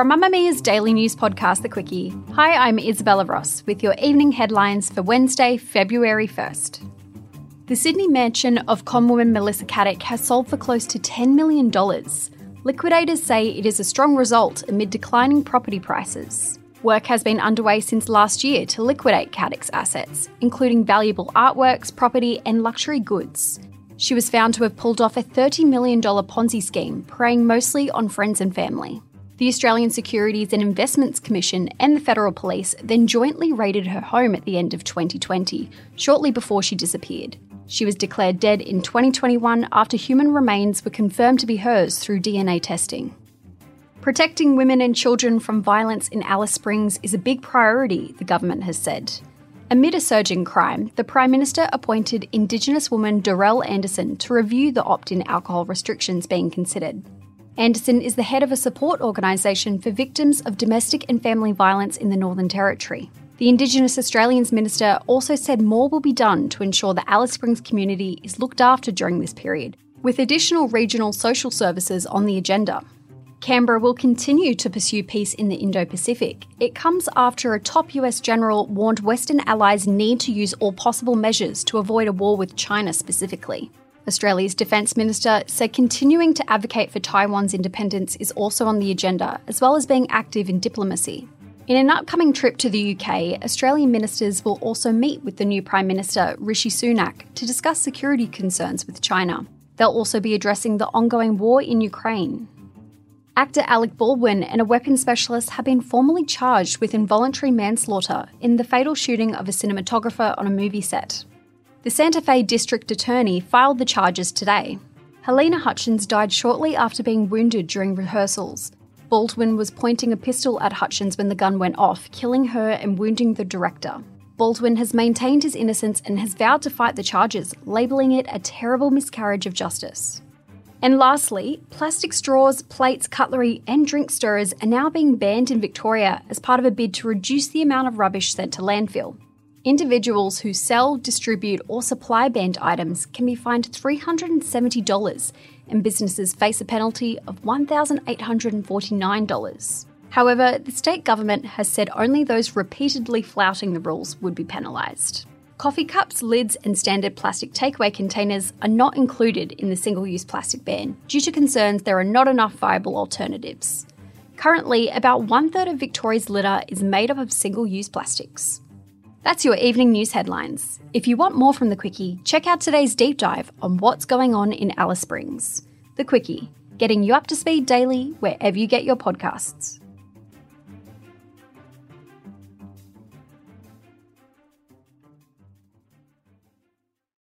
From Mamamia's daily news podcast, The Quicky. Hi, I'm Isabella Ross with your evening headlines for Wednesday, February 1st. The Sydney mansion of conwoman Melissa Caddick has sold for close to $10 million. Liquidators say it is a strong result amid declining property prices. Work has been underway since last year to liquidate Caddick's assets, including valuable artworks, property, and luxury goods. She was found to have pulled off a $30 million Ponzi scheme, preying mostly on friends and family. The Australian Securities and Investments Commission and the Federal Police then jointly raided her home at the end of 2020, shortly before she disappeared. She was declared dead in 2021 after human remains were confirmed to be hers through DNA testing. Protecting women and children from violence in Alice Springs is a big priority, the government has said. Amid a surge in crime, the Prime Minister appointed Indigenous woman Dorrelle Anderson to review the opt in alcohol restrictions being considered. Anderson is the head of a support organisation for victims of domestic and family violence in the Northern Territory. The Indigenous Australians Minister also said more will be done to ensure the Alice Springs community is looked after during this period, with additional regional social services on the agenda. Canberra will continue to pursue peace in the Indo Pacific. It comes after a top US general warned Western allies need to use all possible measures to avoid a war with China specifically. Australia's Defence Minister said continuing to advocate for Taiwan's independence is also on the agenda, as well as being active in diplomacy. In an upcoming trip to the UK, Australian ministers will also meet with the new Prime Minister, Rishi Sunak, to discuss security concerns with China. They'll also be addressing the ongoing war in Ukraine. Actor Alec Baldwin and a weapons specialist have been formally charged with involuntary manslaughter in the fatal shooting of a cinematographer on a movie set. The Santa Fe District Attorney filed the charges today. Halyna Hutchins died shortly after being wounded during rehearsals. Baldwin was pointing a pistol at Hutchins when the gun went off, killing her and wounding the director. Baldwin has maintained his innocence and has vowed to fight the charges, labelling it a terrible miscarriage of justice. And lastly, plastic straws, plates, cutlery, and drink stirrers are now being banned in Victoria as part of a bid to reduce the amount of rubbish sent to landfill. Individuals who sell, distribute, or supply banned items can be fined $370, and businesses face a penalty of $1,849. However, the state government has said only those repeatedly flouting the rules would be penalised. Coffee cups, lids, and standard plastic takeaway containers are not included in the single use plastic ban due to concerns there are not enough viable alternatives. Currently, about one third of Victoria's litter is made up of single use plastics. That's your evening news headlines. If you want more from The Quicky, check out today's deep dive on what's going on in Alice Springs. The Quicky, getting you up to speed daily wherever you get your podcasts.